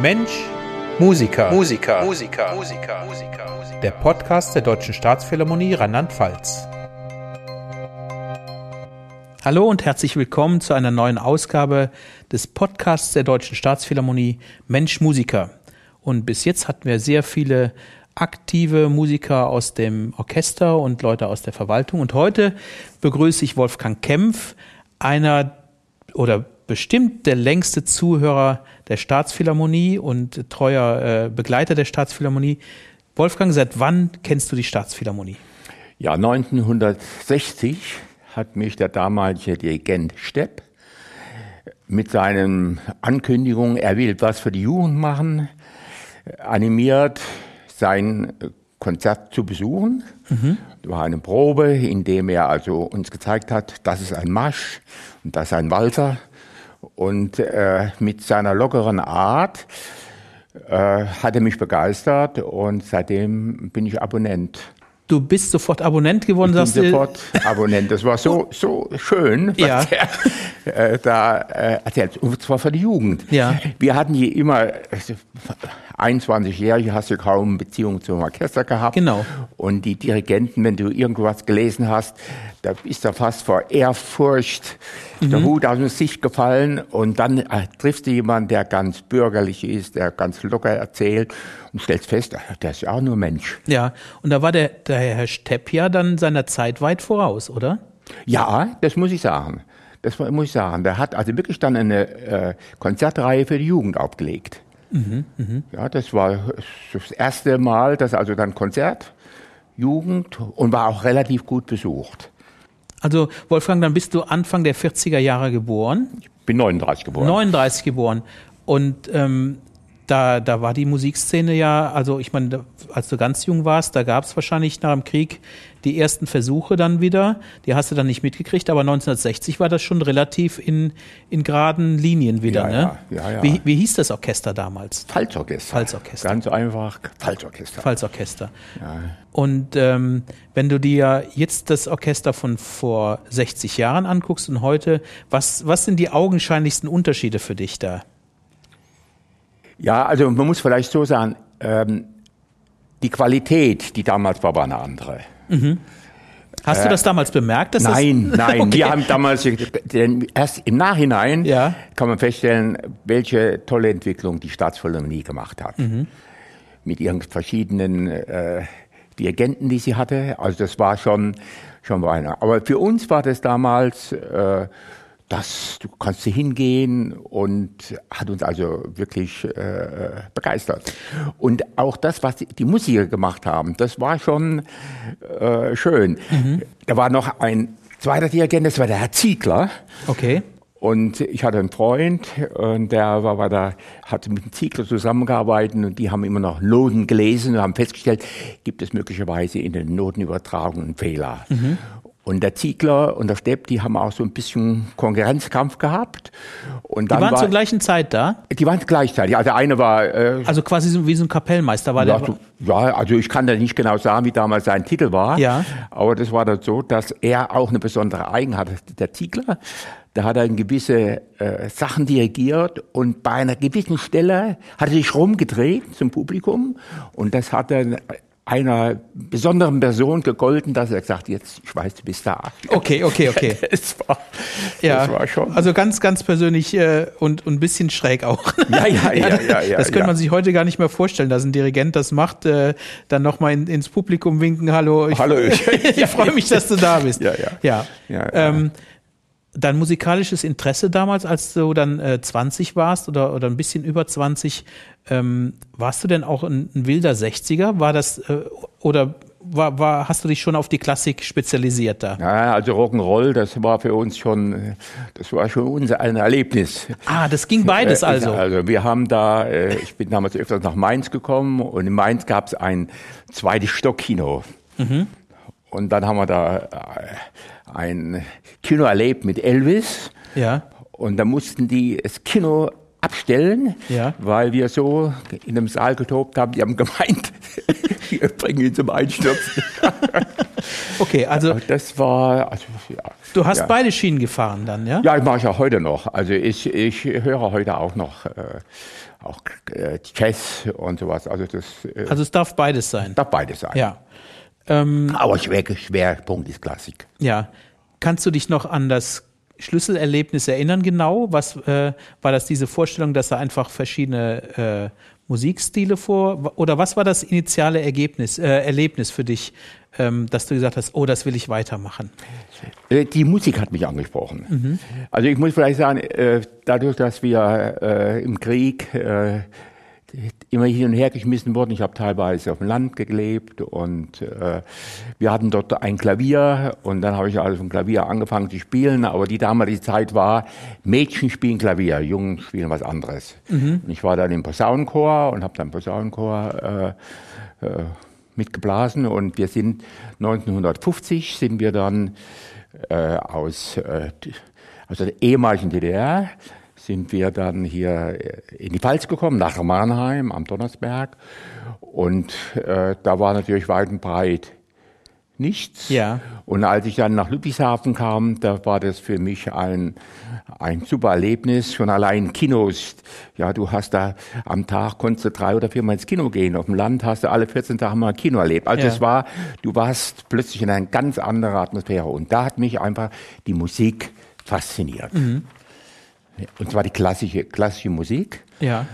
Mensch, Musiker. Musiker. Musiker. Musiker. Musiker. Der Podcast der Deutschen Staatsphilharmonie Rheinland-Pfalz. Hallo und herzlich willkommen zu einer neuen Ausgabe des Podcasts der Deutschen Staatsphilharmonie Mensch, Musiker. Und bis jetzt hatten wir sehr viele aktive Musiker aus dem Orchester und Leute aus der Verwaltung. Und heute begrüße ich Wolfgang Kempf, einer oder bestimmt der längste Zuhörer der Staatsphilharmonie und treuer äh, Begleiter der Staatsphilharmonie. Wolfgang, seit wann kennst du die Staatsphilharmonie? Ja, 1960 hat mich der damalige Dirigent Stepp mit seinen Ankündigungen, er will was für die Jugend machen, animiert, sein Konzert zu besuchen. Mhm. Das war eine Probe, in dem er also uns gezeigt hat, das ist ein Marsch und das ist ein Walzer. Und äh, mit seiner lockeren Art äh, hat er mich begeistert und seitdem bin ich Abonnent. Du bist sofort Abonnent geworden, ich bin sofort Abonnent. Das war so, so schön, was ja. er äh, da äh, erzählt. Und zwar für die Jugend. Ja. Wir hatten hier immer, 21-Jährige hast du kaum Beziehung zum Orchester gehabt. Genau. Und die Dirigenten, wenn du irgendwas gelesen hast, da ist da fast vor Ehrfurcht mhm. der Hut aus dem Sicht gefallen. Und dann äh, triffst du jemanden, der ganz bürgerlich ist, der ganz locker erzählt und stellst fest, der ist ja auch nur Mensch. Ja, und da war der, der Herr Stepp ja dann seiner Zeit weit voraus, oder? Ja, das muss ich sagen. Das muss ich sagen. Der hat also wirklich dann eine äh, Konzertreihe für die Jugend aufgelegt. Mhm, mh. Ja, das war das erste Mal, dass also dann Konzert, Jugend und war auch relativ gut besucht. Also Wolfgang, dann bist du Anfang der 40er Jahre geboren. Ich bin 39 geboren. 39 geboren. Und ähm, da, da war die Musikszene ja, also ich meine, als du ganz jung warst, da gab es wahrscheinlich nach dem Krieg die ersten Versuche dann wieder. Die hast du dann nicht mitgekriegt, aber 1960 war das schon relativ in, in geraden Linien wieder. Ja, ne? ja, ja, Wie, wie hieß das Orchester damals? Pfalzorchester. Pfalzorchester. Ganz einfach, Pfalzorchester. Pfalzorchester. Ja. Und ähm, wenn du dir jetzt das Orchester von vor 60 Jahren anguckst und heute, was, was sind die augenscheinlichsten Unterschiede für dich da? Ja, also man muss vielleicht so sagen, ähm, die Qualität, die damals war, war eine andere. Mhm. Hast du das damals bemerkt? Dass nein, das nein. Okay. Wir haben damals, denn erst im Nachhinein ja. kann man feststellen, welche tolle Entwicklung die Staatsphilharmonie gemacht hat. Mhm. Mit ihren verschiedenen äh, Dirigenten, die sie hatte. Also das war schon, schon einer. Aber für uns war das damals äh, das, du kannst hingehen und hat uns also wirklich äh, begeistert. Und auch das, was die, die Musiker gemacht haben, das war schon äh, schön. Mhm. Da war noch ein zweiter Dirigent, das war der Herr Ziegler. Okay. Und ich hatte einen Freund, und der war, war da, hatte mit dem Ziegler zusammengearbeitet und die haben immer noch Noten gelesen und haben festgestellt, gibt es möglicherweise in den Notenübertragungen Fehler. Mhm. Und der Ziegler und der Stepp, die haben auch so ein bisschen Konkurrenzkampf gehabt. Und dann die waren war, zur gleichen Zeit da? Die waren gleichzeitig. Also der eine war... Äh, also quasi so, wie so ein Kapellmeister war ja, der? So, ja, also ich kann da nicht genau sagen, wie damals sein Titel war. Ja. Aber das war dann so, dass er auch eine besondere Eigenheit hatte. Der Ziegler, da hat er gewisse äh, Sachen dirigiert und bei einer gewissen Stelle hat er sich rumgedreht zum Publikum und das hat er einer besonderen Person gegolten, dass er gesagt, jetzt, ich weiß, du bist da. Okay, okay, okay. das, war, ja, das war schon. Also ganz, ganz persönlich äh, und, und ein bisschen schräg auch. Ja, ja, ja, ja. ja das könnte ja. man sich heute gar nicht mehr vorstellen, dass ein Dirigent das macht, äh, dann nochmal in, ins Publikum winken, hallo. Ich, hallo, ich, ich freue mich, dass du da bist. Ja, ja. ja. ja, ja. Ähm, dein musikalisches Interesse damals, als du dann äh, 20 warst oder, oder ein bisschen über 20, ähm, warst du denn auch ein, ein wilder 60er? War das äh, oder war, war, hast du dich schon auf die Klassik spezialisiert da? Ja, also Rock'n'Roll, das war für uns schon, das war schon unser ein Erlebnis. Ah, das ging beides äh, also. Also wir haben da, äh, ich bin damals öfters nach Mainz gekommen und in Mainz gab es ein zweites Stockkino. Mhm. Und dann haben wir da äh, ein Kino erlebt mit Elvis. Ja. Und da mussten die das Kino abstellen, ja. weil wir so in einem Saal getobt haben. Die haben gemeint, wir bringen ihn zum Einstürzen. Okay, also das war. Also, ja. Du hast ja. beide Schienen gefahren dann, ja? Ja, ich mache ich auch heute noch. Also ich, ich höre heute auch noch äh, auch äh, Jazz und sowas. Also das. Äh, also es darf beides sein. Darf beides sein. Ja. Ähm, Aber Schwer, Schwerpunkt ist Klassik. Ja. Kannst du dich noch an das Schlüsselerlebnis erinnern genau? Was äh, war das diese Vorstellung, dass da einfach verschiedene äh, Musikstile vor? Oder was war das initiale Ergebnis, äh, Erlebnis für dich, ähm, dass du gesagt hast, oh, das will ich weitermachen? Äh, die Musik hat mich angesprochen. Mhm. Also ich muss vielleicht sagen, äh, dadurch, dass wir äh, im Krieg immer hin und her geschmissen wurden. Ich habe teilweise auf dem Land gelebt und äh, wir hatten dort ein Klavier und dann habe ich also vom Klavier angefangen zu spielen. Aber die damalige Zeit war, Mädchen spielen Klavier, Jungen spielen was anderes. Mhm. Ich war dann im Posaunenchor und habe dann Posaunenchor äh, äh, mitgeblasen und wir sind 1950 sind wir dann äh, aus, äh, aus der ehemaligen DDR sind wir dann hier in die Pfalz gekommen, nach Mannheim am Donnersberg. Und äh, da war natürlich weit und breit nichts. Ja. Und als ich dann nach Ludwigshafen kam, da war das für mich ein, ein super Erlebnis. Schon allein Kinos. Ja, du hast da am Tag konntest du drei oder viermal ins Kino gehen. Auf dem Land hast du alle 14 Tage mal Kino erlebt. Also es war, du warst plötzlich in einer ganz anderen Atmosphäre. Und da hat mich einfach die Musik fasziniert. Mhm. Und zwar die klassische, klassische Musik. Ja.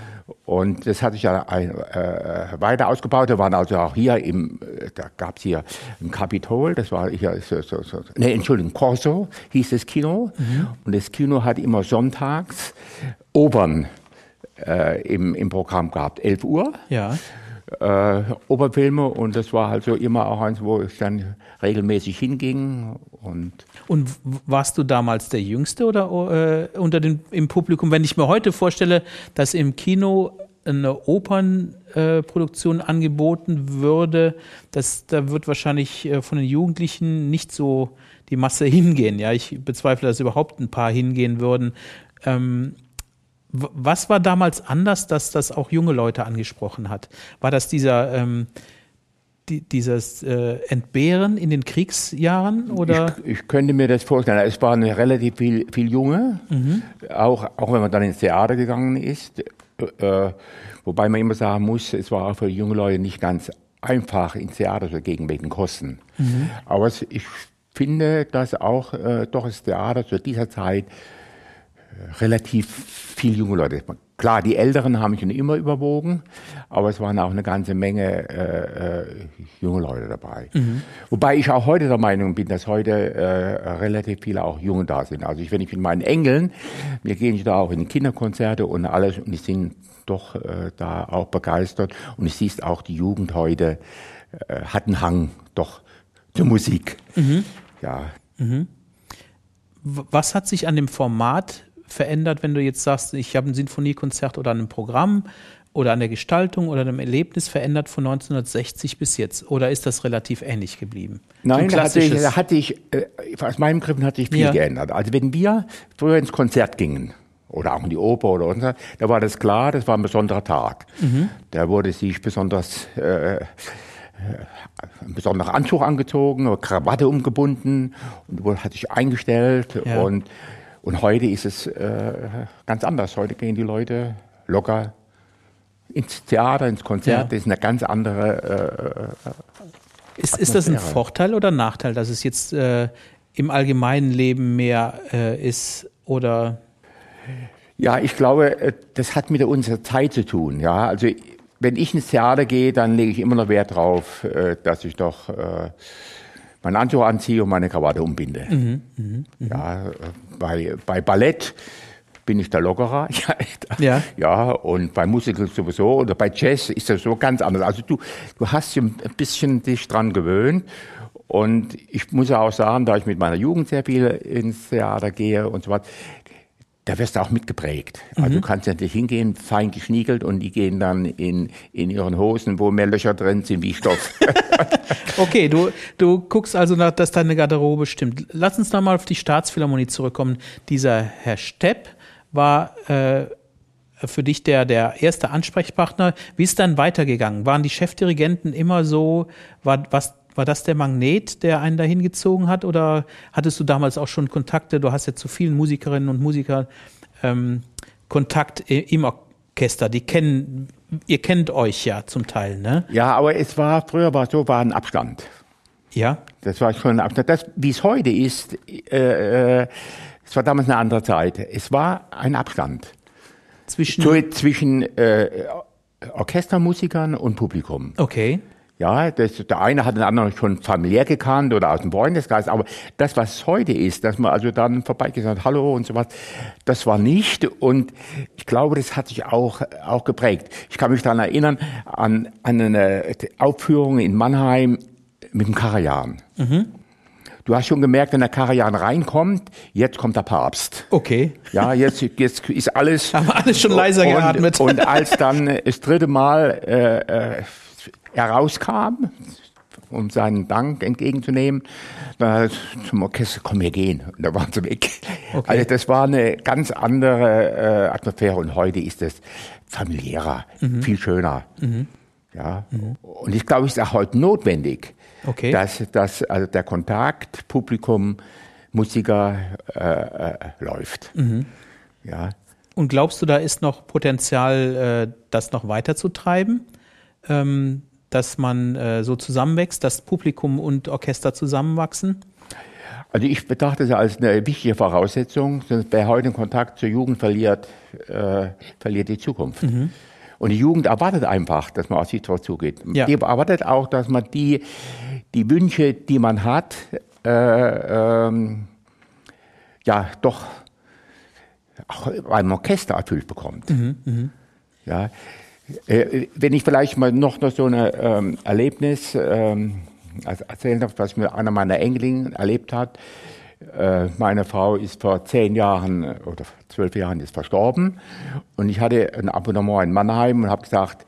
Und das hat sich ja äh, weiter ausgebaut. Da waren also auch hier im, da gab es hier ein Kapitol, das war hier, so, so, so, nee, Entschuldigung, Corso hieß das Kino. Mhm. Und das Kino hat immer sonntags Opern äh, im, im Programm gehabt, 11 Uhr. Ja äh, Oberfilme und das war halt so immer auch eins, wo ich dann regelmäßig hinging. Und, und warst du damals der Jüngste oder äh, unter den, im Publikum? Wenn ich mir heute vorstelle, dass im Kino eine Opernproduktion äh, angeboten würde, das, da wird wahrscheinlich äh, von den Jugendlichen nicht so die Masse hingehen. Ja, ich bezweifle, dass überhaupt ein paar hingehen würden. Ähm, was war damals anders, dass das auch junge Leute angesprochen hat? War das dieser ähm, die, dieses äh, Entbehren in den Kriegsjahren? Oder? Ich, ich, könnte mir das vorstellen. Es waren relativ viel, viel Junge, mhm. auch, auch wenn man dann ins Theater gegangen ist. Äh, wobei man immer sagen muss, es war auch für junge Leute nicht ganz einfach, ins Theater zu gehen wegen Kosten. Mhm. Aber ich finde, dass auch äh, doch das Theater zu dieser Zeit relativ viel junge Leute. Klar, die Älteren haben schon immer überwogen, aber es waren auch eine ganze Menge äh, äh, junge Leute dabei. Mhm. Wobei ich auch heute der Meinung bin, dass heute äh, relativ viele auch Junge da sind. Also ich, wenn ich mit meinen Engeln, wir gehen da auch in Kinderkonzerte und alles und die sind doch äh, da auch begeistert. Und ich siehst auch, die Jugend heute äh, hat einen Hang doch zur Musik. Mhm. Ja. Mhm. Was hat sich an dem Format verändert, wenn du jetzt sagst, ich habe ein Sinfoniekonzert oder ein Programm oder an der Gestaltung oder einem Erlebnis verändert von 1960 bis jetzt? Oder ist das relativ ähnlich geblieben? Nein, da hatte, ich, da hatte ich, äh, aus meinem Griffen hat sich viel ja. geändert. Also wenn wir früher ins Konzert gingen, oder auch in die Oper oder unser, da war das klar, das war ein besonderer Tag. Mhm. Da wurde sich besonders äh, äh ein besonderer Anzug angezogen, Krawatte umgebunden und hat sich eingestellt ja. und und heute ist es äh, ganz anders. Heute gehen die Leute locker ins Theater, ins Konzert. Ja. Das ist eine ganz andere. Äh, ist, ist das ein Vorteil oder ein Nachteil, dass es jetzt äh, im allgemeinen Leben mehr äh, ist oder? Ja, ich glaube, äh, das hat mit unserer Zeit zu tun. Ja, also wenn ich ins Theater gehe, dann lege ich immer noch Wert darauf, äh, dass ich doch meinen Anzug anziehe und meine Krawatte umbinde. Mhm, mh, mh. Ja, bei, bei Ballett bin ich der Lockerer. ja. ja, und bei Musical sowieso oder bei Jazz ist das so ganz anders. Also du, du hast ein bisschen dich dran gewöhnt. Und ich muss ja auch sagen, da ich mit meiner Jugend sehr viel ins Theater gehe und so was, da wirst du auch mitgeprägt. Also mhm. du kannst ja nicht hingehen, fein geschniegelt und die gehen dann in, in ihren Hosen, wo mehr Löcher drin sind wie Stoff. okay, du, du guckst also nach, dass deine Garderobe stimmt. Lass uns nochmal auf die Staatsphilharmonie zurückkommen. Dieser Herr Stepp war äh, für dich der, der erste Ansprechpartner. Wie ist dann weitergegangen? Waren die Chefdirigenten immer so, war, was, war das der Magnet, der einen dahin gezogen hat? Oder hattest du damals auch schon Kontakte? Du hast ja zu vielen Musikerinnen und Musikern ähm, Kontakt im Orchester. Die kennen, ihr kennt euch ja zum Teil, ne? Ja, aber es war, früher war so, war ein Abstand. Ja. Das war schon ein Abstand. Das, wie es heute ist, äh, äh, es war damals eine andere Zeit. Es war ein Abstand. Zwischen. So, zwischen äh, Orchestermusikern und Publikum. Okay. Ja, das, der eine hat den anderen schon familiär gekannt oder aus dem Freundeskreis, aber das, was heute ist, dass man also dann vorbeigesagt hat, hallo und so was, das war nicht und ich glaube, das hat sich auch, auch geprägt. Ich kann mich daran erinnern an, an eine Aufführung in Mannheim mit dem Karajan. Mhm. Du hast schon gemerkt, wenn der Karajan reinkommt, jetzt kommt der Papst. Okay. Ja, jetzt, jetzt ist alles. Haben alles schon leiser und, geatmet. Und als dann das dritte Mal äh, äh, herauskam, um seinen Dank entgegenzunehmen, dann zum Orchester, komm, wir gehen. Und da waren sie weg. Okay. Also das war eine ganz andere äh, Atmosphäre und heute ist es familiärer, mhm. viel schöner. Mhm. Ja. Mhm. Und ich glaube, es ist auch heute notwendig, okay. dass, dass also der Kontakt Publikum, Musiker äh, äh, läuft. Mhm. Ja. Und glaubst du, da ist noch Potenzial, äh, das noch weiter zu treiben? Ähm, dass man äh, so zusammenwächst, dass Publikum und Orchester zusammenwachsen? Also ich betrachte es als eine wichtige Voraussetzung, sonst wer heute den Kontakt zur Jugend verliert, äh, verliert die Zukunft. Mhm. Und die Jugend erwartet einfach, dass man auf sich drauf zugeht. Ja. Die erwartet auch, dass man die, die Wünsche, die man hat, äh, ähm, ja, doch auch beim Orchester erfüllt bekommt. Mhm, mh. Ja, wenn ich vielleicht mal noch, noch so ein ähm, Erlebnis ähm, erzählen darf, was mir einer meiner Enkelin erlebt hat. Äh, meine Frau ist vor zehn Jahren oder zwölf Jahren ist verstorben und ich hatte ein Abonnement in Mannheim und habe gesagt,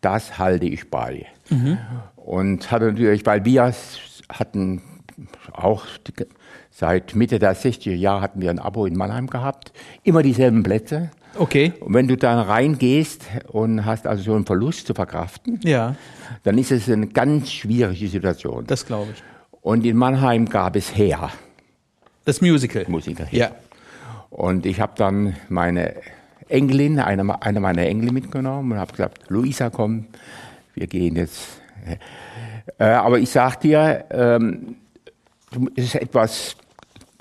das halte ich bei. Mhm. Und hatte natürlich, weil wir hatten auch seit Mitte der 60er Jahre hatten wir ein Abo in Mannheim gehabt, immer dieselben Plätze. Okay. Und wenn du dann reingehst und hast also so einen Verlust zu verkraften, ja. dann ist es eine ganz schwierige Situation. Das glaube ich. Und in Mannheim gab es Her. Das Musical. Musical. Ja. Und ich habe dann meine Enkelin, eine, eine meiner Enkel mitgenommen und habe gesagt, Luisa, komm, wir gehen jetzt. Äh, aber ich sag dir, ähm, es ist etwas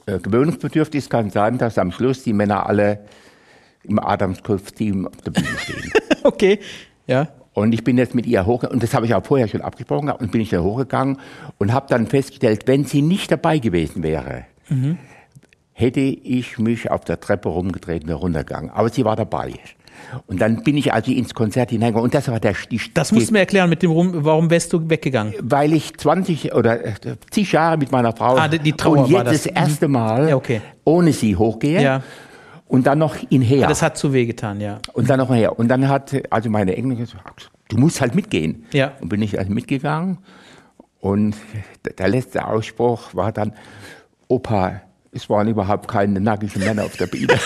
äh, gewöhnungsbedürftig. Es kann sein, dass am Schluss die Männer alle im Adamskostüm auf der Bühne stehen. okay, ja. Und ich bin jetzt mit ihr hochgegangen, und das habe ich auch vorher schon abgesprochen, und bin ich da hochgegangen und habe dann festgestellt, wenn sie nicht dabei gewesen wäre, mhm. hätte ich mich auf der Treppe rumgedreht und runtergegangen. Aber sie war dabei. Und dann bin ich also ins Konzert hineingegangen. Und das war der die, Das musst du mir erklären, mit dem Rum, warum wärst du weggegangen? Weil ich 20 oder äh, zig Jahre mit meiner Frau ah, die, die Trauer und jetzt das. das erste Mal ja, okay. ohne sie hochgehe. Ja. Und dann noch ihn her. Das hat zu weh getan, ja. Und dann noch her. Und dann hat also meine Enkelin gesagt, du musst halt mitgehen. Ja. Und bin ich also mitgegangen. Und der letzte Ausspruch war dann, Opa, es waren überhaupt keine nackigen Männer auf der Bühne.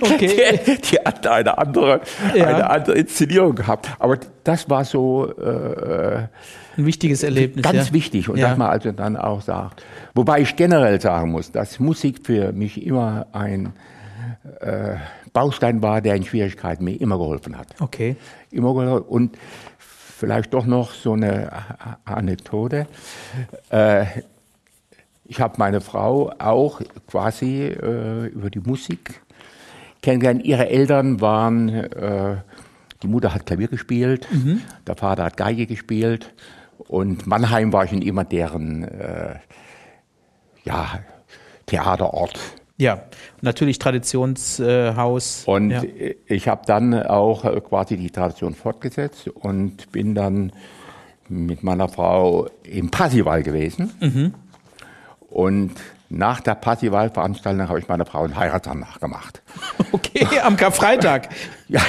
okay. Die, die hatten eine andere, ja. eine andere Inszenierung gehabt. Aber das war so äh, ein wichtiges Erlebnis. Ganz ja. wichtig. Und ja. dass man also dann auch sagt. Wobei ich generell sagen muss, dass Musik für mich immer ein äh, Baustein war, der in Schwierigkeiten mir immer geholfen hat. Okay. Immer geholfen. Und vielleicht doch noch so eine Anekdote. Äh, ich habe meine Frau auch quasi äh, über die Musik kennengelernt. Ihre Eltern waren, äh, die Mutter hat Klavier gespielt, mhm. der Vater hat Geige gespielt und Mannheim war schon immer deren äh, ja, Theaterort. Ja, natürlich Traditionshaus. und ja. ich habe dann auch quasi die Tradition fortgesetzt und bin dann mit meiner Frau im Passival gewesen. Mhm. Und nach der Passivalveranstaltung habe ich meiner Frau einen Heiratsantrag gemacht. Okay, am Karfreitag. ja.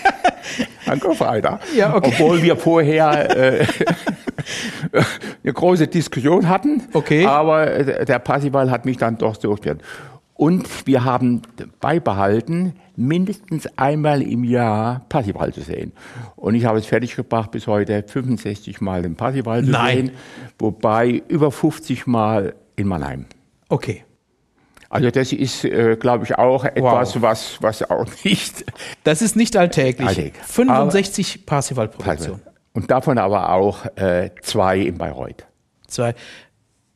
am Karfreitag. Ja, okay. Obwohl wir vorher äh, eine große Diskussion hatten. Okay. Aber der Passival hat mich dann doch so gespielt. Und wir haben beibehalten, mindestens einmal im Jahr Passival zu sehen. Und ich habe es fertiggebracht, bis heute 65 Mal den Passival zu Nein. sehen, wobei über 50 Mal in Mannheim. Okay. Also das ist, äh, glaube ich, auch etwas, was, was auch nicht Das ist nicht alltäglich. Alltäglich. 65 Parsival-Produktionen. Und davon aber auch äh, zwei in Bayreuth. Zwei.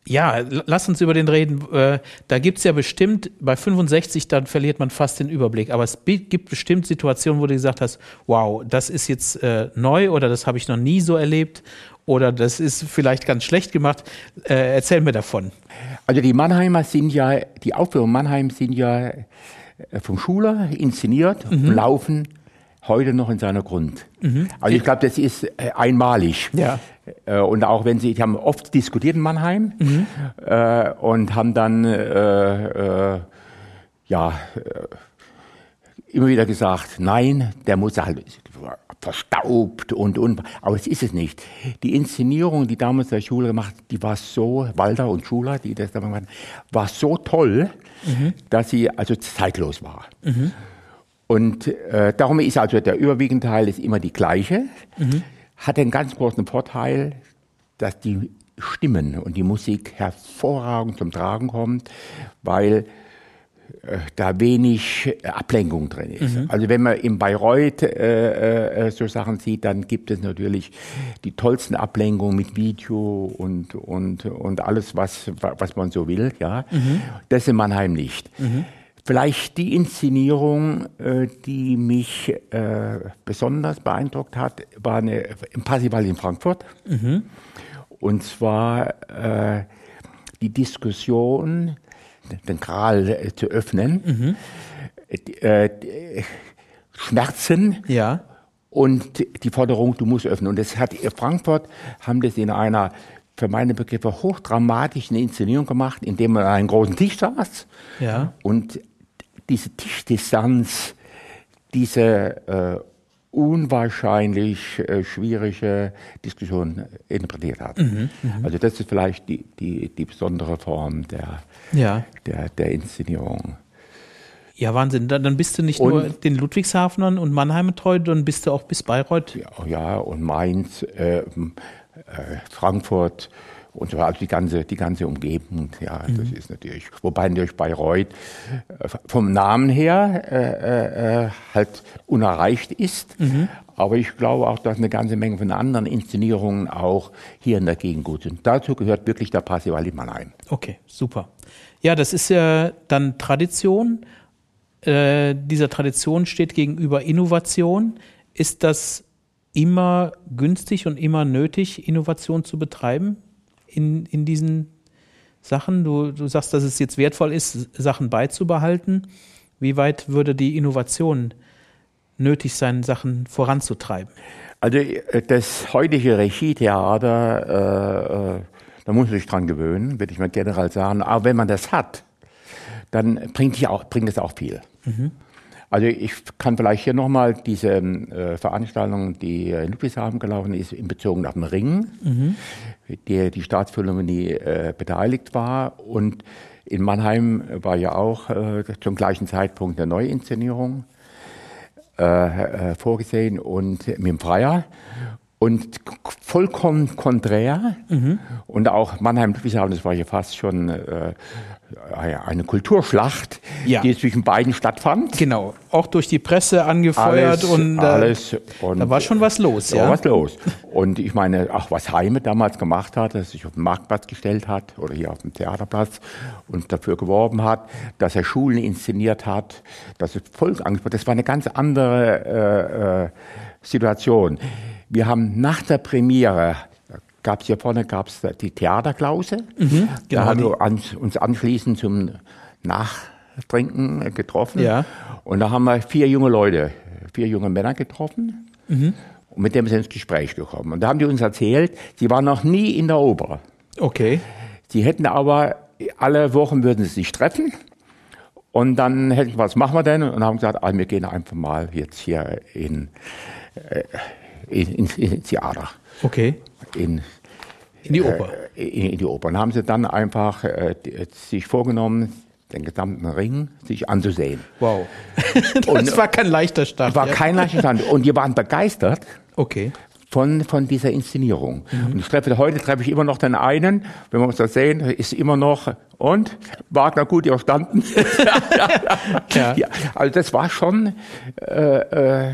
Ja, lass uns über den reden. Äh, Da gibt's ja bestimmt, bei 65, dann verliert man fast den Überblick. Aber es gibt bestimmt Situationen, wo du gesagt hast, wow, das ist jetzt äh, neu oder das habe ich noch nie so erlebt oder das ist vielleicht ganz schlecht gemacht. Äh, erzähl mir davon. Also die Mannheimer sind ja, die Aufführungen Mannheim sind ja äh, vom Schuler inszeniert und laufen heute noch in seiner Grund. Also ich glaube, das ist äh, einmalig. Ja. Äh, Und auch wenn sie, die haben oft diskutiert in Mannheim äh, und haben dann äh, äh, ja immer wieder gesagt, nein, der muss halt verstaubt und und. Aber es ist es nicht. Die Inszenierung, die damals der Schule gemacht, die war so Walter und Schuler, die das damals gemacht war so toll, dass sie also zeitlos war. Und äh, darum ist also der überwiegende Teil ist immer die gleiche. Hat einen ganz großen Vorteil, dass die Stimmen und die Musik hervorragend zum Tragen kommt, weil da wenig äh, Ablenkung drin ist. Also wenn man in Bayreuth äh, äh, so Sachen sieht, dann gibt es natürlich die tollsten Ablenkungen mit Video und, und, und alles, was, was man so will. Ja, Das in Mannheim nicht. Vielleicht die Inszenierung, äh, die mich äh, besonders beeindruckt hat, war eine, im Passival in Frankfurt. Und zwar äh, die Diskussion, den Gral äh, zu öffnen, äh, Schmerzen Ja. und die Forderung, du musst öffnen. Und das hat Frankfurt haben das in einer für meine Begriffe hochdramatischen Inszenierung gemacht, indem man an einem großen Tisch saß Ja. und diese Tischdistanz, diese äh, unwahrscheinlich äh, schwierige Diskussion interpretiert hat. also das ist vielleicht die, die, die besondere Form der, Ja. der, der Inszenierung. Ja, Wahnsinn. Dann, dann bist du nicht Und- nur den Ludwigshafenern und Mannheim treu, dann bist du auch bis Bayreuth. Ja, ja und Mainz, äh, äh, Frankfurt und so, also die ganze, die ganze Umgebung, ja, das ist natürlich, wobei natürlich Bayreuth äh, vom Namen her äh, äh, halt unerreicht ist. Aber ich glaube auch, dass eine ganze Menge von anderen Inszenierungen auch hier in der Gegend gut sind. Dazu gehört wirklich der Passival in Mannheim. Okay, super. Ja, das ist ja dann Tradition. Äh, dieser Tradition steht gegenüber Innovation. Ist das immer günstig und immer nötig, Innovation zu betreiben in, in diesen Sachen? Du, du sagst, dass es jetzt wertvoll ist, Sachen beizubehalten. Wie weit würde die Innovation nötig sein, Sachen voranzutreiben? Also äh, das heutige Regietheater, äh, äh, da muss man sich dran gewöhnen, würde ich mal generell sagen. Aber wenn man das hat, dann bringt, die auch, bringt es auch viel. Also ich kann vielleicht hier nochmal diese äh, Veranstaltung, die in Ludwigshafen gelaufen ist, in Bezug auf den Ring, der die Staatsphilharmonie äh, beteiligt war. Und in Mannheim war ja auch äh, zum gleichen Zeitpunkt eine Neuinszenierung äh, äh, vorgesehen und mit dem Freier. Und vollkommen konträr. Und auch Mannheim Ludwigshafen, das war ja fast schon äh, eine Kulturschlacht, Ja. die zwischen beiden stattfand. Genau, auch durch die Presse angefeuert Alles, und äh, alles. Und da war schon was los, da ja. war was los. Und ich meine, auch was Heime damals gemacht hat, dass er sich auf den Marktplatz gestellt hat oder hier auf dem Theaterplatz und dafür geworben hat, dass er Schulen inszeniert hat, dass es Volk angesprochen Das war eine ganz andere äh, äh, Situation. Wir haben nach der Premiere, gab es hier vorne gab's die Theaterklause. genau, da haben wir uns, uns anschließend zum Nachtrinken getroffen. Ja. Und da haben wir vier junge Leute, vier junge Männer getroffen. Und mit denen sind wir ins Gespräch gekommen. Und da haben die uns erzählt, sie waren noch nie in der Oper. Okay. Sie hätten aber, alle Wochen würden sie sich treffen. Und dann hätten wir, was machen wir denn? Und haben gesagt, ah, wir gehen einfach mal jetzt hier in, äh, in, in, ins Theater. Okay. In, In die Oper. äh, in, in die Oper. Und haben sie dann einfach äh, die- sich vorgenommen, den gesamten Ring sich anzusehen. Wow. das und, war kein leichter Start. War ja. kein leichter Start. Und die waren begeistert. Okay von, von dieser Inszenierung. Mhm. Und ich treffe, heute treffe ich immer noch den einen, wenn wir uns das sehen, ist immer noch, und? Wagner gut überstanden? ja. ja. Also das war schon, äh, äh,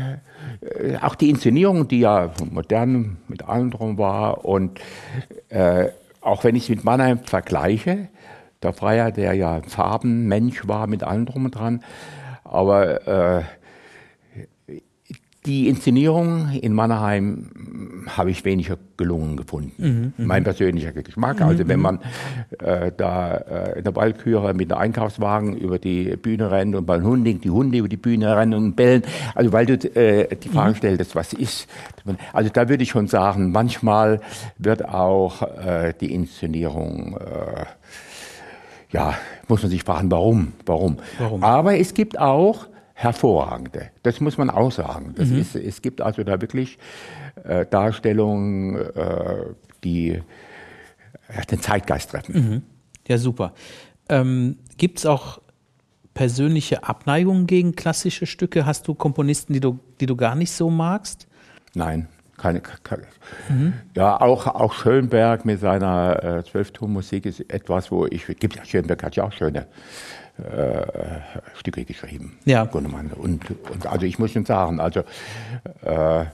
auch die Inszenierung, die ja modern mit allem drum war und äh, auch wenn ich es mit Mannheim vergleiche, der Freier, der ja Farbenmensch war mit allem drum und dran, aber äh, die Inszenierung in Mannheim habe ich weniger gelungen gefunden. Mhm, mhm. mein persönlicher Geschmack. Mhm, also wenn mhm. man äh, da äh, in der Waldküre mit einem Einkaufswagen über die Bühne rennt und beim Hunding die Hunde über die Bühne rennen und bellen. Also weil du äh, die Frage mhm. stellst, was ist. Also da würde ich schon sagen, manchmal wird auch äh, die Inszenierung äh, ja, muss man sich fragen, warum, warum. warum? Aber es gibt auch hervorragende. Das muss man auch sagen. Das mhm. ist, es gibt also da wirklich äh, Darstellungen, äh, die den Zeitgeist treffen. Mhm. Ja, super. Ähm, gibt es auch persönliche Abneigungen gegen klassische Stücke? Hast du Komponisten, die du, die du gar nicht so magst? Nein, keine, keine mhm. ja auch auch Schönberg mit seiner äh, Zwölftonmusik ist etwas, wo ich gibt Schönberg hat ja auch schöne äh, Stücke geschrieben. Ja. Und, und, also ich muss schon sagen, also äh,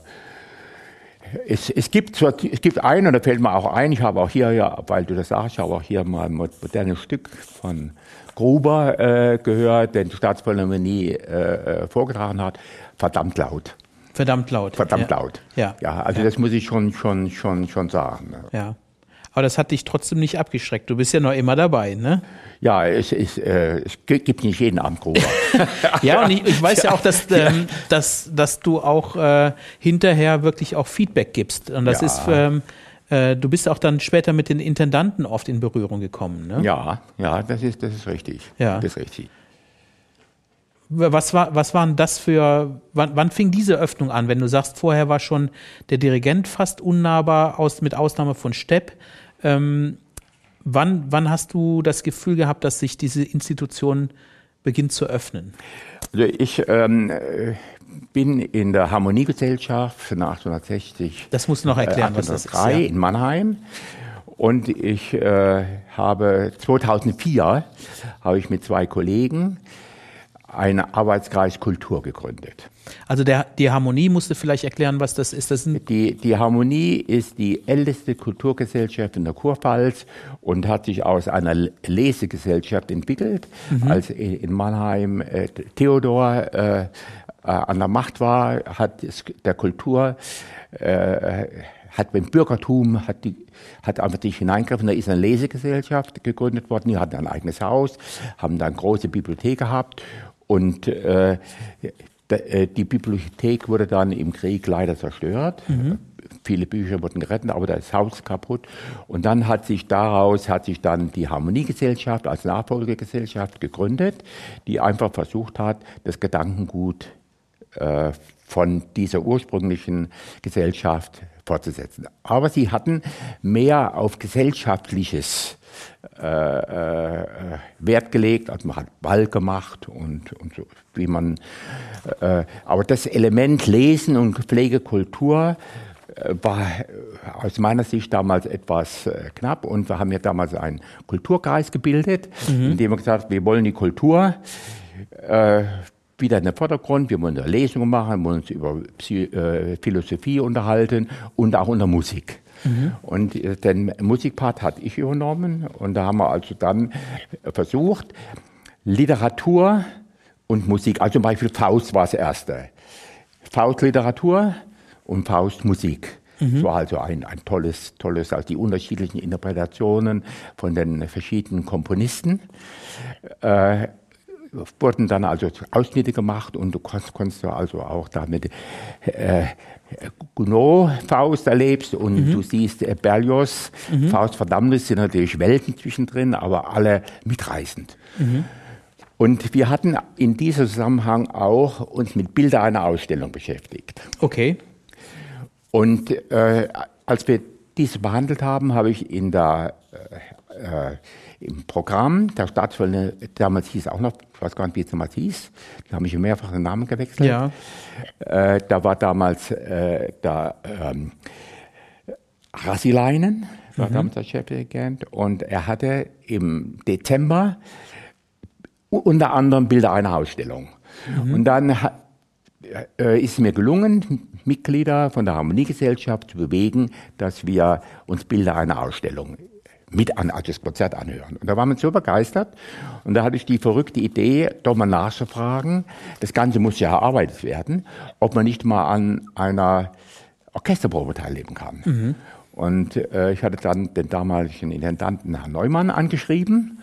es, es, gibt es gibt einen, und da fällt mir auch ein, ich habe auch hier, ja, weil du das sagst, ich habe auch hier mal ein modernes Stück von Gruber äh, gehört, den die Staatsphilharmonie äh, vorgetragen hat, verdammt laut. Verdammt laut. Verdammt ja. laut. Ja. Ja, also ja. das muss ich schon, schon, schon, schon sagen. Ja. Aber das hat dich trotzdem nicht abgeschreckt. Du bist ja noch immer dabei, ne? Ja, es, es, äh, es gibt nicht jeden Abend Gruber. ja, und ich, ich weiß ja auch, dass, ähm, dass, dass du auch äh, hinterher wirklich auch Feedback gibst. Und das ja. ist, ähm, äh, du bist auch dann später mit den Intendanten oft in Berührung gekommen, ne? Ja, ja, das ist, das ist richtig. Ja. Das ist richtig. Was war, was waren das für, wann, wann fing diese Öffnung an? Wenn du sagst, vorher war schon der Dirigent fast unnahbar, aus, mit Ausnahme von Stepp. Ähm, wann, wann hast du das Gefühl gehabt, dass sich diese Institution beginnt zu öffnen? Also ich ähm, bin in der Harmoniegesellschaft von 1860. Das musst du noch erklären, was das ist. Ja. in Mannheim. Und ich äh, habe 2004 habe ich mit zwei Kollegen einen Arbeitskreis Kultur gegründet. Also der, die Harmonie musste vielleicht erklären, was das ist. Das die, die Harmonie ist die älteste Kulturgesellschaft in der Kurpfalz und hat sich aus einer Lesegesellschaft entwickelt. Mhm. Als in Mannheim äh, Theodor äh, äh, an der Macht war, hat der Kultur äh, hat beim Bürgertum hat die hat einfach sich hineingegriffen. Da ist eine Lesegesellschaft gegründet worden. Die hatten ein eigenes Haus, haben da eine große Bibliothek gehabt und äh, die Bibliothek wurde dann im Krieg leider zerstört. Mhm. Viele Bücher wurden gerettet, aber das Haus kaputt. Und dann hat sich daraus hat sich dann die Harmoniegesellschaft als Nachfolgegesellschaft gegründet, die einfach versucht hat, das Gedankengut äh, von dieser ursprünglichen Gesellschaft fortzusetzen. Aber sie hatten mehr auf gesellschaftliches äh, äh, Wert gelegt. Also man hat Ball gemacht und, und so, wie man. Äh, aber das Element Lesen und Pflegekultur äh, war äh, aus meiner Sicht damals etwas äh, knapp und wir haben ja damals einen Kulturkreis gebildet, mhm. in dem wir gesagt haben, wir wollen die Kultur wieder in den Vordergrund. Wir wollen Lesungen machen, wir wollen uns über Philosophie unterhalten und auch unter Musik. Mhm. Und äh, den Musikpart hatte ich übernommen und da haben wir also dann versucht, Literatur und Musik, also zum Beispiel Faust war das erste. Faust Literatur und Faust Musik. Mhm. Es war also ein, ein tolles, tolles, also die unterschiedlichen Interpretationen von den verschiedenen Komponisten. Äh, wurden dann also Ausschnitte gemacht und du konntest, konntest also auch damit äh, Gounod-Faust erlebst und mhm. du siehst äh, Berlioz, mhm. Faust Verdammnis sind natürlich Welten zwischendrin, aber alle mitreißend. Mhm. Und wir hatten in diesem Zusammenhang auch uns mit Bilder einer Ausstellung beschäftigt. Okay. Und äh, als wir dies behandelt haben, habe ich in der, äh, äh im Programm der Staatsfilme, damals hieß auch noch, ich weiß gar nicht, wie es damals hieß, die haben mich mehrfach den Namen gewechselt. Ja. Äh, da war damals äh, da ähm, Rassileinen, war Mhm. damals der Chefdirigent, und er hatte im Dezember unter anderem Bilder einer Ausstellung. Mhm. Und dann äh, ist es mir gelungen, Mitglieder von der Harmoniegesellschaft zu bewegen, dass wir uns Bilder einer Ausstellung mit an also das Konzert anhören. Und da waren wir so begeistert. Und da hatte ich die verrückte Idee, doch mal nachzufragen, das Ganze muss ja erarbeitet werden, ob man nicht mal an einer Orchesterprobe teilnehmen kann. Und äh, ich hatte dann den damaligen Intendanten Herrn Neumann angeschrieben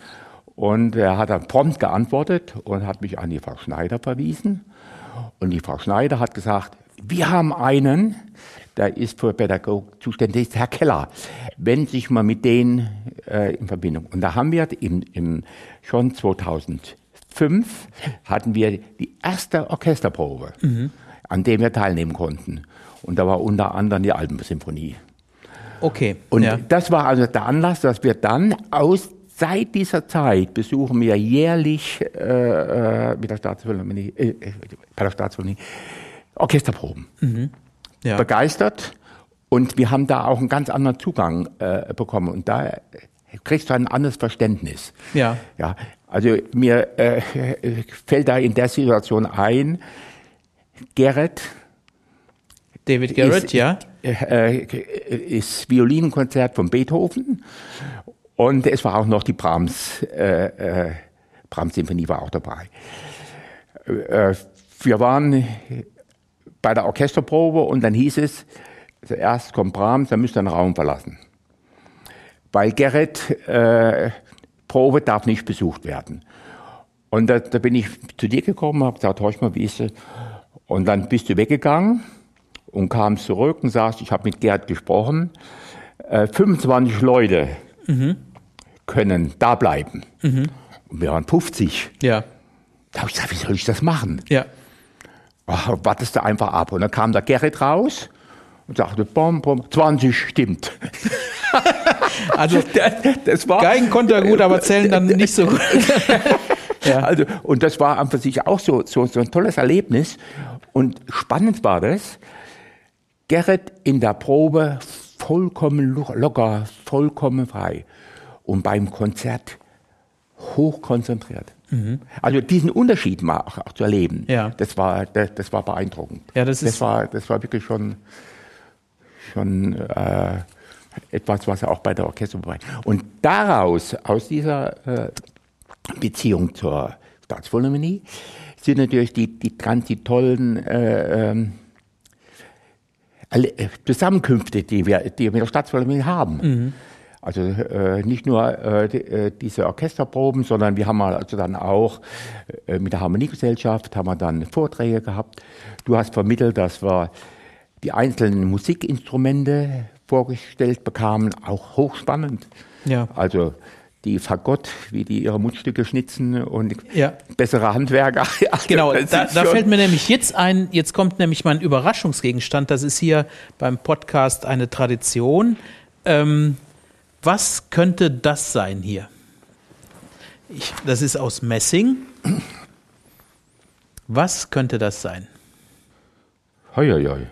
und er hat dann prompt geantwortet und hat mich an die Frau Schneider verwiesen. Und die Frau Schneider hat gesagt, wir haben einen, der ist für Pädagogik zuständig, ist Herr Keller. Wenn sich mal mit denen äh, in Verbindung. Und da haben wir im, im, schon 2005 hatten wir die erste Orchesterprobe, an der wir teilnehmen konnten. Und da war unter anderem die Alpensymphonie. Okay. Und ja. das war also der Anlass, dass wir dann aus seit dieser Zeit besuchen wir jährlich äh, äh, mit der Staatsphilharmonie, äh, äh, bei der Staatsphilharmonie Orchesterproben. Ja. Begeistert und wir haben da auch einen ganz anderen Zugang äh, bekommen und da kriegst du ein anderes Verständnis. Ja. Ja, also mir äh, fällt da in der Situation ein, Gerrit David Garrett, ist, ja. äh, ist Violinkonzert von Beethoven und es war auch noch die Brahms, äh, äh, Brahms-Symphonie war auch dabei. Äh, wir waren bei der Orchesterprobe und dann hieß es, zuerst kommt Brahms, dann müsst ihr den Raum verlassen. Weil Gerrit, äh, Probe darf nicht besucht werden. Und da, da bin ich zu dir gekommen, habe gesagt, horch mal, wie ist es? Und dann bist du weggegangen und kamst zurück und sagst, ich habe mit Gerd gesprochen, äh, 25 Leute können da bleiben. Und wir waren 50. Ja. Da habe ich gesagt, wie soll ich das machen? Ja. Ach, wartest du einfach ab. Und dann kam der Gerrit raus und sagte, bom, bom, 20 stimmt. Also Das war, Geigen konnte er gut, aber zählen dann nicht so gut. Ja. Also, und das war an für sich auch so, so, so ein tolles Erlebnis. Und spannend war das, Gerrit in der Probe vollkommen lo- locker, vollkommen frei. Und beim Konzert hochkonzentriert. Also diesen Unterschied mal auch, auch zu erleben, Ja. das, war, das, das war beeindruckend. Ja, das das, war, das war wirklich schon, schon äh, etwas, was er auch bei der Orchesterprobe. Und daraus, aus dieser äh, Beziehung zur Staatsphilharmonie sind natürlich die, die ganz die tollen äh, ähm, äh, Zusammenkünfte, die wir, die wir mit der Staatsphilharmonie haben. Also äh, nicht nur äh, äh, diese Orchesterproben, sondern wir haben also dann auch äh, mit der Harmoniegesellschaft haben wir dann Vorträge gehabt. Du hast vermittelt, dass wir die einzelnen Musikinstrumente vorgestellt bekamen, auch hochspannend. Ja. Also die Fagott, wie die ihre Mundstücke schnitzen und Ja. bessere Handwerker. Also Genau, da, da fällt mir nämlich jetzt ein, jetzt kommt nämlich mein Überraschungsgegenstand, das ist hier beim Podcast eine Tradition. Ähm, was könnte das sein hier? Ich, das ist aus Messing. Was könnte das sein? Hoi.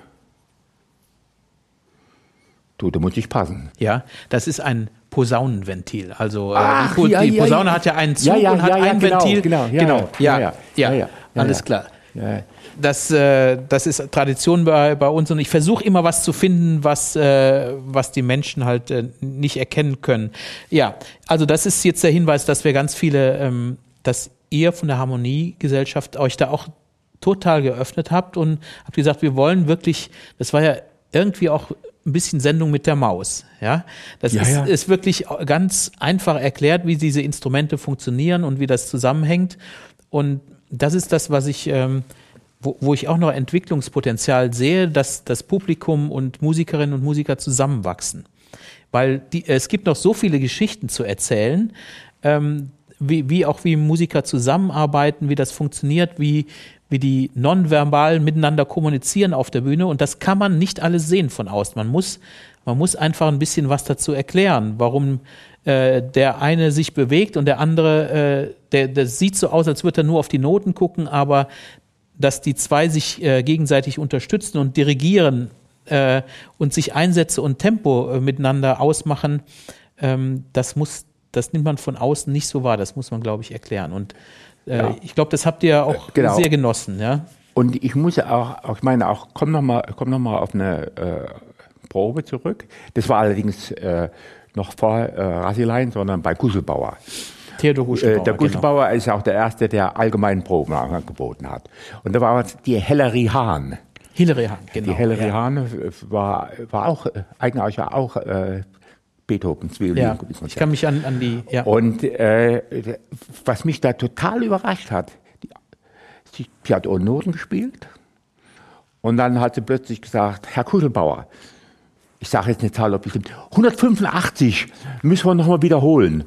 Du, da muss ich passen. Ja, das ist ein Posaunenventil. Also äh, Ach, die, Po- ja, die Posaune ja. hat ja einen Zug Ja, und hat ein genau, Ventil. genau, ja, genau. ja, Ja, ja, alles klar. Das, äh, das ist Tradition bei, bei uns und ich versuche immer was zu finden, was, äh, was die Menschen halt äh, nicht erkennen können. Ja, also das ist jetzt der Hinweis, dass wir ganz viele, ähm, dass ihr von der Harmoniegesellschaft euch da auch total geöffnet habt und habt gesagt, wir wollen wirklich, das war ja irgendwie auch ein bisschen Sendung mit der Maus, ja. Das Ja, ist, ja. ist wirklich ganz einfach erklärt, wie diese Instrumente funktionieren und wie das zusammenhängt. Und das ist das, was ich, ähm, wo, wo ich auch noch Entwicklungspotenzial sehe, dass das Publikum und Musikerinnen und Musiker zusammenwachsen. Weil die, es gibt noch so viele Geschichten zu erzählen, ähm, wie, wie auch wie Musiker zusammenarbeiten, wie das funktioniert, wie, wie die nonverbal miteinander kommunizieren auf der Bühne. Und das kann man nicht alles sehen von außen. Man muss, Man muss einfach ein bisschen was dazu erklären, warum äh, der eine sich bewegt und der andere, äh, der, der sieht so aus, als würde er nur auf die Noten gucken, aber dass die zwei sich äh, gegenseitig unterstützen und dirigieren äh, und sich Einsätze und Tempo äh, miteinander ausmachen, ähm, das muss, das nimmt man von außen nicht so wahr. Das muss man, glaube ich, erklären. Und äh, ja. ich glaube, das habt ihr auch genau. sehr genossen, ja. Und ich muss ja auch, ich meine auch, komm noch mal, komm noch mal auf eine äh, Probe zurück. Das war allerdings äh, noch vor äh, Rassilein, sondern bei Kuselbauer. Theodor Kuschelbauer. Äh, der Kuschelbauer genau. ist auch der Erste, der allgemeinen Proben angeboten hat. Und da war die Hellery Hahn. Hilary Hahn, genau. Die Hellery ja. Hahn war, war auch, eigentlich war auch äh, Beethovens Violin. Ja, ich kann mich an, an die, ja. Und äh, was mich da total überrascht hat, die, sie, sie hat ohne Noten gespielt und dann hat sie plötzlich gesagt, Herr Kuschelbauer, ich sage jetzt eine Zahl, ob bestimmt, 185 müssen wir nochmal wiederholen.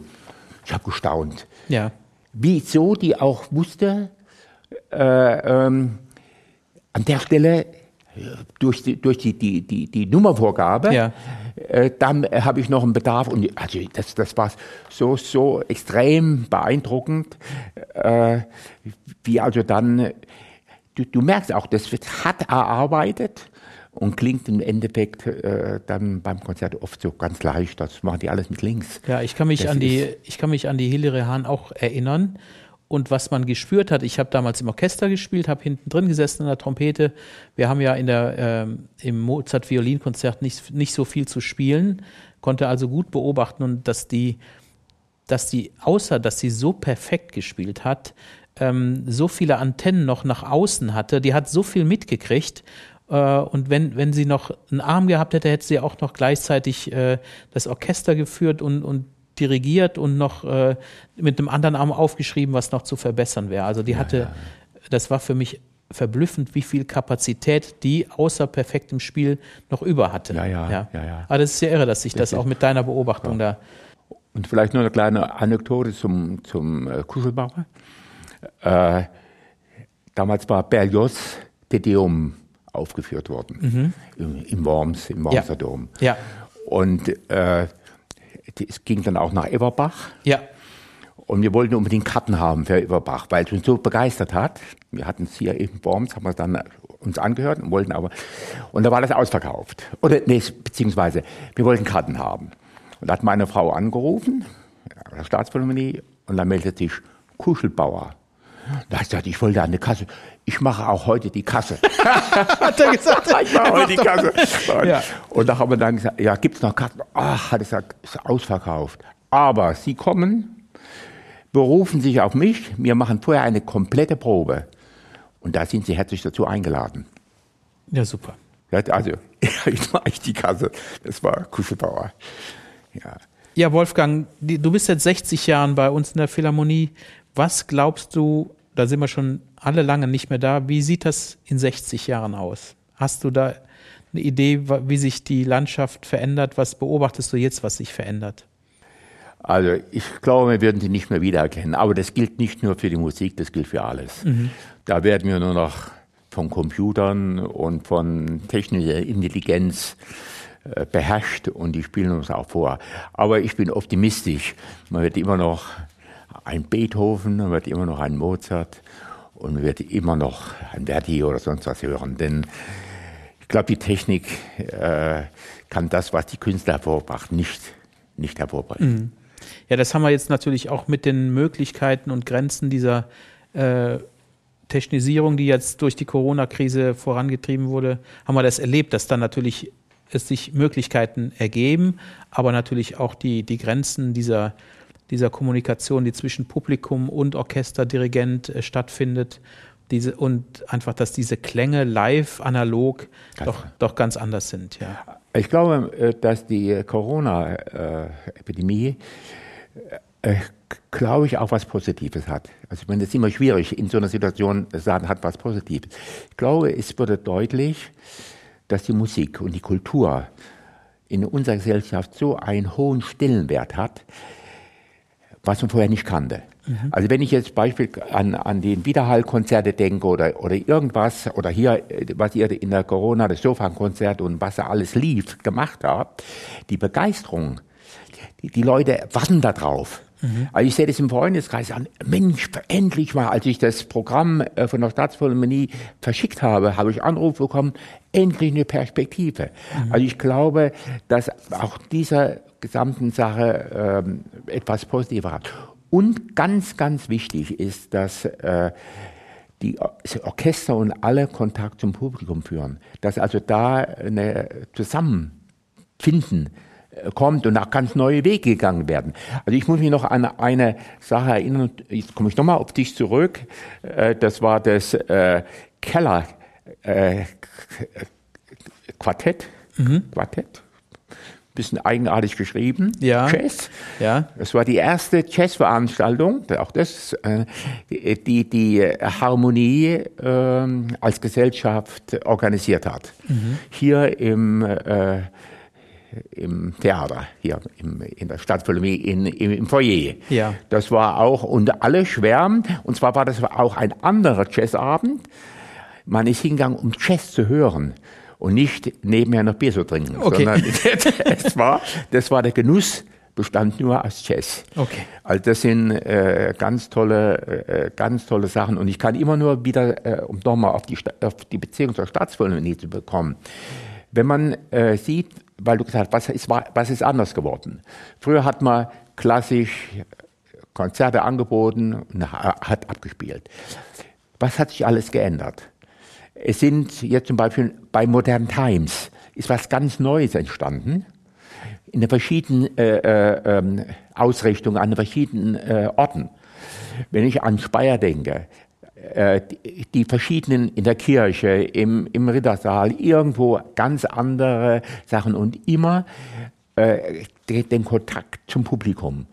Ich habe gestaunt. Ja. Wieso die auch wusste, äh, ähm, an der Stelle durch die, durch die, die, die, die Nummervorgabe, ja. äh, dann habe ich noch einen Bedarf und also das, das war so, so extrem beeindruckend, äh, wie also dann, du, du merkst auch, das wird hart erarbeitet und klingt im Endeffekt äh, dann beim Konzert oft so ganz leicht. Das machen die alles mit links. Ja, ich kann mich das an die, ich kann mich an die Hilary Hahn auch erinnern. Und was man gespürt hat, ich habe damals im Orchester gespielt, habe hinten drin gesessen in der Trompete. Wir haben ja in der, ähm, im Mozart-Violinkonzert nicht, nicht so viel zu spielen, konnte also gut beobachten und dass die, dass die, außer dass sie so perfekt gespielt hat, ähm, so viele Antennen noch nach außen hatte, die hat so viel mitgekriegt äh, und wenn, wenn sie noch einen Arm gehabt hätte, hätte sie auch noch gleichzeitig äh, das Orchester geführt und, und dirigiert und noch äh, mit einem anderen Arm aufgeschrieben, was noch zu verbessern wäre. Also die ja, hatte, ja. das war für mich verblüffend, wie viel Kapazität die außer perfektem Spiel noch über hatte. Ja, ja, ja. ja, ja. Aber das ist ja irre, dass sich das auch mit deiner Beobachtung da. Und vielleicht noch eine kleine Anekdote zum, zum äh, Kuschelbauer. Äh, damals war Berlioz Tedeum aufgeführt worden. Mhm. Im, Im Worms, im Wormser Dom. Ja. Und äh, es ging dann auch nach Everbach. Ja. Und wir wollten unbedingt Karten haben für Everbach, weil es uns so begeistert hat. Wir hatten es hier eben Worms, haben wir dann uns angehört und wollten aber, und da war das ausverkauft. Oder, nee, beziehungsweise, wir wollten Karten haben. Und da hat meine Frau angerufen, der Staatsphilharmonie, und dann meldet sich Kuschelbauer. Da hat gesagt, ich wollte eine Kasse ich mache auch heute die Kasse. hat er gesagt? ich mache heute die Kasse. Ja. Und da haben wir dann gesagt, ja, gibt es noch Karten? Ach, hat er gesagt, ist ausverkauft. Aber Sie kommen, berufen sich auf mich, wir machen vorher eine komplette Probe. Und da sind Sie herzlich dazu eingeladen. Ja, super. Also, ich mache die Kasse. Das war Kuschelbauer. Ja. Ja, Wolfgang, du bist seit 60 Jahren bei uns in der Philharmonie. Was glaubst du, da sind wir schon alle lange nicht mehr da. Wie sieht das in 60 Jahren aus? Hast du da eine Idee, wie sich die Landschaft verändert? Was beobachtest du jetzt, was sich verändert? Also ich glaube, wir werden sie nicht mehr wiedererkennen. Aber das gilt nicht nur für die Musik, das gilt für alles. Mhm. Da werden wir nur noch von Computern und von technischer Intelligenz äh, beherrscht und die spielen uns auch vor. Aber ich bin optimistisch. Man wird immer noch ein Beethoven, man wird immer noch ein Mozart und wird immer noch ein Verdi oder sonst was hören. Denn ich glaube, die Technik äh, kann das, was die Künstler hervorbracht, nicht, nicht hervorbringen. Mhm. Ja, das haben wir jetzt natürlich auch mit den Möglichkeiten und Grenzen dieser äh, Technisierung, die jetzt durch die Corona-Krise vorangetrieben wurde, haben wir das erlebt, dass dann natürlich es sich Möglichkeiten ergeben, aber natürlich auch die, die Grenzen dieser dieser Kommunikation, die zwischen Publikum und Orchesterdirigent äh, stattfindet. Diese, und einfach, dass diese Klänge live, analog doch, doch ganz anders sind. Ja. Ich glaube, äh, dass die Corona-Epidemie, äh, glaube ich, auch was Positives hat. Also ich meine, es ist immer schwierig, in so einer Situation zu sagen, hat was Positives. Ich glaube, es wurde deutlich, dass die Musik und die Kultur in unserer Gesellschaft so einen hohen Stellenwert hat, was man vorher nicht kannte. Mhm. Also wenn ich jetzt Beispiel an, an den Wiederhallkonzerte denke oder, oder irgendwas, oder hier, was ihr in der Corona, das Sofan-Konzert und was da alles lief, gemacht habt, die Begeisterung, die, die Leute warten da drauf. Mhm. Also ich sehe das im Freundeskreis an, Mensch, endlich mal, als ich das Programm äh, von der Staatsphilharmonie verschickt habe, habe ich Anruf bekommen, endlich eine Perspektive. Mhm. Also ich glaube, dass auch dieser gesamten Sache ähm, etwas Positives hat. Und ganz, ganz wichtig ist, dass äh, die Orchester und alle Kontakt zum Publikum führen. Dass also da eine Zusammenfinden äh, kommt und auch ganz neue Wege gegangen werden. Also ich muss mich noch an eine Sache erinnern, jetzt komme ich nochmal auf dich zurück, äh, das war das äh, Keller Quartett, mhm. Quartett, bisschen eigenartig geschrieben, ja. Jazz. Ja. Das war die erste Jazzveranstaltung, auch das, äh, die die Harmonie äh, als Gesellschaft organisiert hat. Mhm. Hier im äh, im Theater, hier im, in der Stadtphilharmonie, in, im, im Foyer. Ja. Das war auch, und alle schwärmen, und zwar war das auch ein anderer Jazzabend. Man ist hingegangen, um Jazz zu hören und nicht nebenher noch Bier zu trinken, okay. sondern es war, das war der Genuss bestand nur aus Jazz. Okay. Also das sind äh, ganz tolle, äh, ganz tolle Sachen. Und ich kann immer nur wieder, äh, um nochmal auf die, auf die Beziehung zur Staatsphilharmonie zu bekommen, wenn man äh, sieht, weil du gesagt hast, was ist, was ist anders geworden? Früher hat man klassisch Konzerte angeboten und hat abgespielt. Was hat sich alles geändert? Es sind jetzt zum Beispiel bei Modern Times ist was ganz Neues entstanden. In den verschiedenen äh, äh, ähm, Ausrichtungen, an den verschiedenen äh, Orten. Wenn ich an Speyer denke, äh, die, die, verschiedenen in der Kirche, im, im Rittersaal, irgendwo ganz andere Sachen und immer äh, den Kontakt zum Publikum.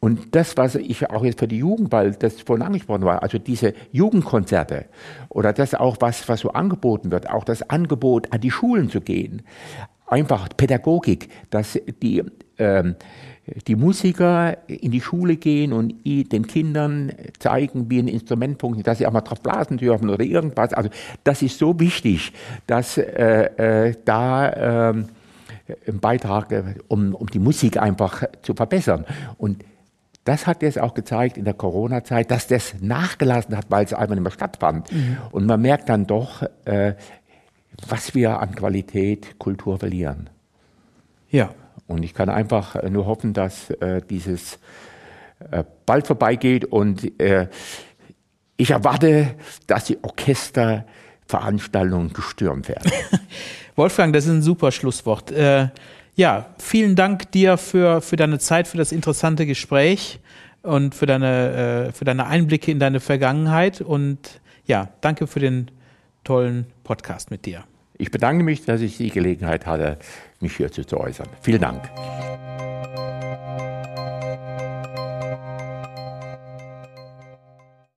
Und das, was ich auch jetzt für die Jugend, weil das vorhin angesprochen war, also diese Jugendkonzerte oder das auch, was, was so angeboten wird, auch das Angebot, an die Schulen zu gehen, einfach Pädagogik, dass die, ähm, die Musiker in die Schule gehen und den Kindern zeigen, wie ein Instrument funktioniert, dass sie auch mal drauf blasen dürfen oder irgendwas. Also das ist so wichtig, dass äh, äh, da äh, ein Beitrag, äh, um, um die Musik einfach zu verbessern. Und das hat jetzt auch gezeigt in der Corona-Zeit, dass das nachgelassen hat, weil es einfach nicht mehr stattfand. Mhm. Und man merkt dann doch, äh, was wir an Qualität Kultur verlieren. Ja. Und ich kann einfach äh, nur hoffen, dass äh, dieses äh, bald vorbeigeht und äh, ich erwarte, dass die Orchesterveranstaltungen gestürmt werden. Wolfgang, das ist ein super Schlusswort. Äh, ja, vielen Dank dir für, für deine Zeit, für das interessante Gespräch und für deine, äh, für deine Einblicke in deine Vergangenheit. Und ja, danke für den tollen Podcast mit dir. Ich bedanke mich, dass ich die Gelegenheit hatte, mich hierzu zu äußern. Vielen Dank.